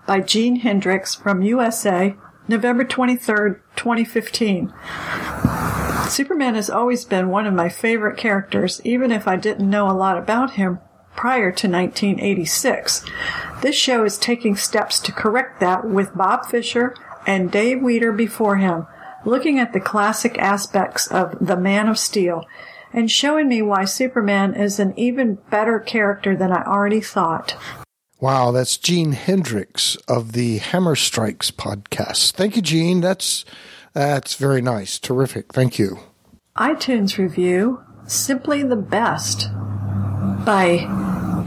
by Gene Hendricks from USA, November 23rd, 2015. Superman has always been one of my favorite characters, even if I didn't know a lot about him prior to 1986. This show is taking steps to correct that with Bob Fisher and Dave Weeder before him, looking at the classic aspects of the Man of Steel and showing me why Superman is an even better character than I already thought. Wow, that's Gene Hendricks of the Hammer Strikes podcast. Thank you, Gene. That's that's very nice. Terrific. Thank you. iTunes review Simply the Best by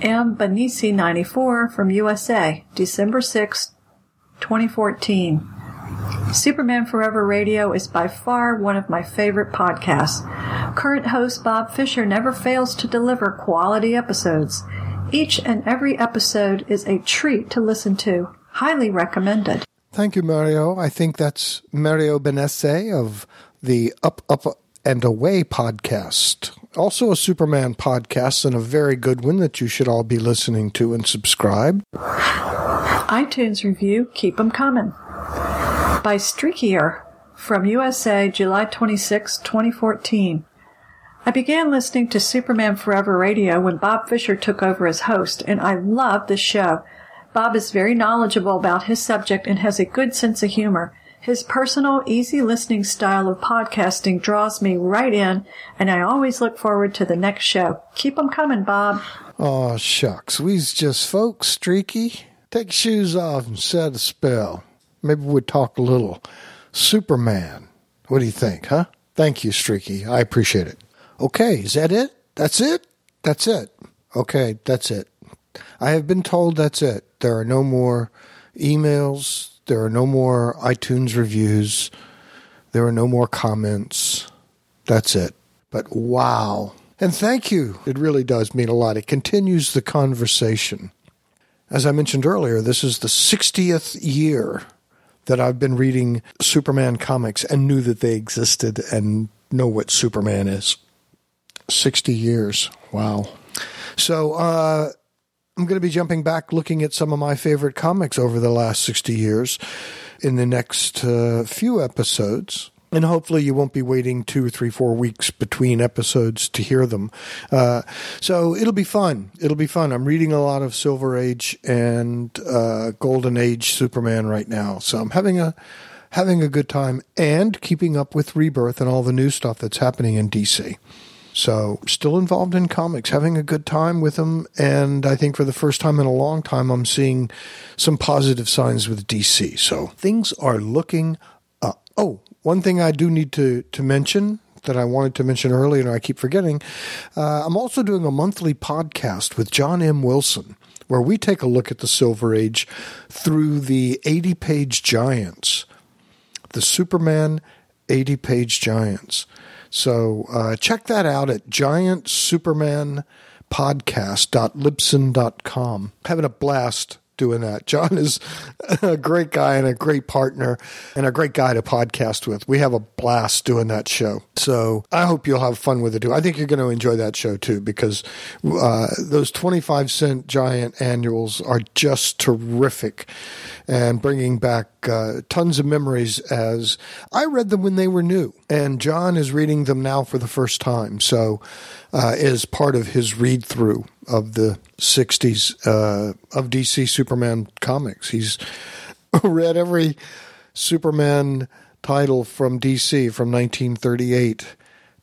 M. Benisi 94 from USA, December 6, 2014. Superman Forever Radio is by far one of my favorite podcasts. Current host Bob Fisher never fails to deliver quality episodes. Each and every episode is a treat to listen to. Highly recommended. Thank you, Mario. I think that's Mario Benesse of the Up, Up, and Away podcast. Also a Superman podcast and a very good one that you should all be listening to and subscribe. iTunes review Keep 'em Coming by Streakier from USA, July 26, 2014. I began listening to Superman Forever Radio when Bob Fisher took over as host, and I love the show. Bob is very knowledgeable about his subject and has a good sense of humor. His personal, easy listening style of podcasting draws me right in, and I always look forward to the next show. Keep 'em coming, Bob. Oh, shucks. We's just folks, Streaky. Take your shoes off and set a spell. Maybe we'll talk a little Superman. What do you think, huh? Thank you, Streaky. I appreciate it. Okay, is that it? That's it? That's it. Okay, that's it. I have been told that's it. There are no more emails. There are no more iTunes reviews. There are no more comments. That's it. But wow. And thank you. It really does mean a lot. It continues the conversation. As I mentioned earlier, this is the 60th year that I've been reading Superman comics and knew that they existed and know what Superman is. 60 years. Wow. So, uh, I'm going to be jumping back looking at some of my favorite comics over the last 60 years in the next uh, few episodes. And hopefully, you won't be waiting two three, four weeks between episodes to hear them. Uh, so it'll be fun. It'll be fun. I'm reading a lot of Silver Age and uh, Golden Age Superman right now, so I'm having a having a good time and keeping up with Rebirth and all the new stuff that's happening in DC. So, still involved in comics, having a good time with them. And I think for the first time in a long time, I'm seeing some positive signs with DC. So, things are looking up. Oh, one thing I do need to, to mention that I wanted to mention earlier and I keep forgetting. Uh, I'm also doing a monthly podcast with John M. Wilson where we take a look at the Silver Age through the 80 page giants, the Superman 80 page giants. So uh, check that out at giantsupermanpodcast.libsyn.com. Having a blast doing that. John is a great guy and a great partner and a great guy to podcast with. We have a blast doing that show. So I hope you'll have fun with it too. I think you're going to enjoy that show too because uh, those 25 cent giant annuals are just terrific and bringing back uh, tons of memories as I read them when they were new. And John is reading them now for the first time. So, uh, is part of his read through of the 60s uh, of DC Superman comics. He's *laughs* read every Superman title from DC from 1938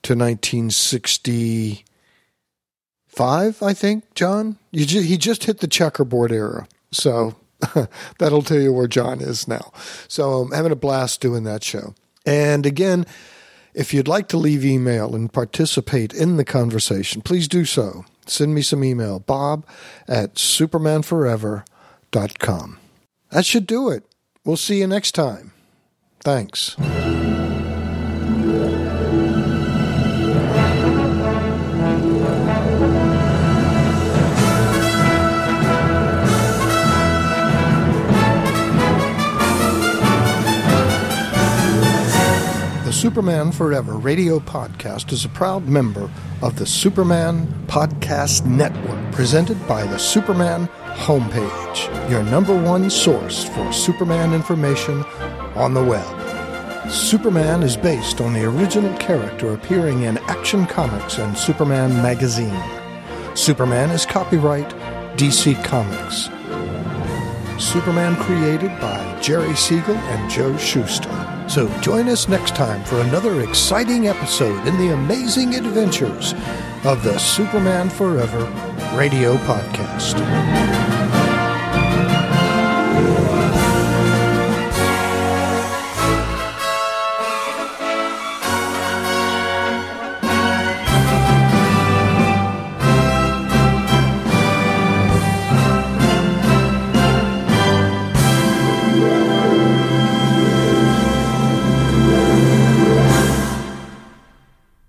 to 1965, I think, John. Ju- he just hit the checkerboard era. So *laughs* that'll tell you where John is now. So I'm having a blast doing that show. And again, if you'd like to leave email and participate in the conversation, please do so. Send me some email, bob at supermanforever.com. That should do it. We'll see you next time. Thanks. The Superman Forever radio podcast is a proud member of the Superman Podcast Network, presented by the Superman homepage, your number one source for Superman information on the web. Superman is based on the original character appearing in Action Comics and Superman magazine. Superman is copyright DC Comics. Superman created by Jerry Siegel and Joe Shuster. So join us next time for another exciting episode in the amazing adventures of the Superman Forever radio podcast.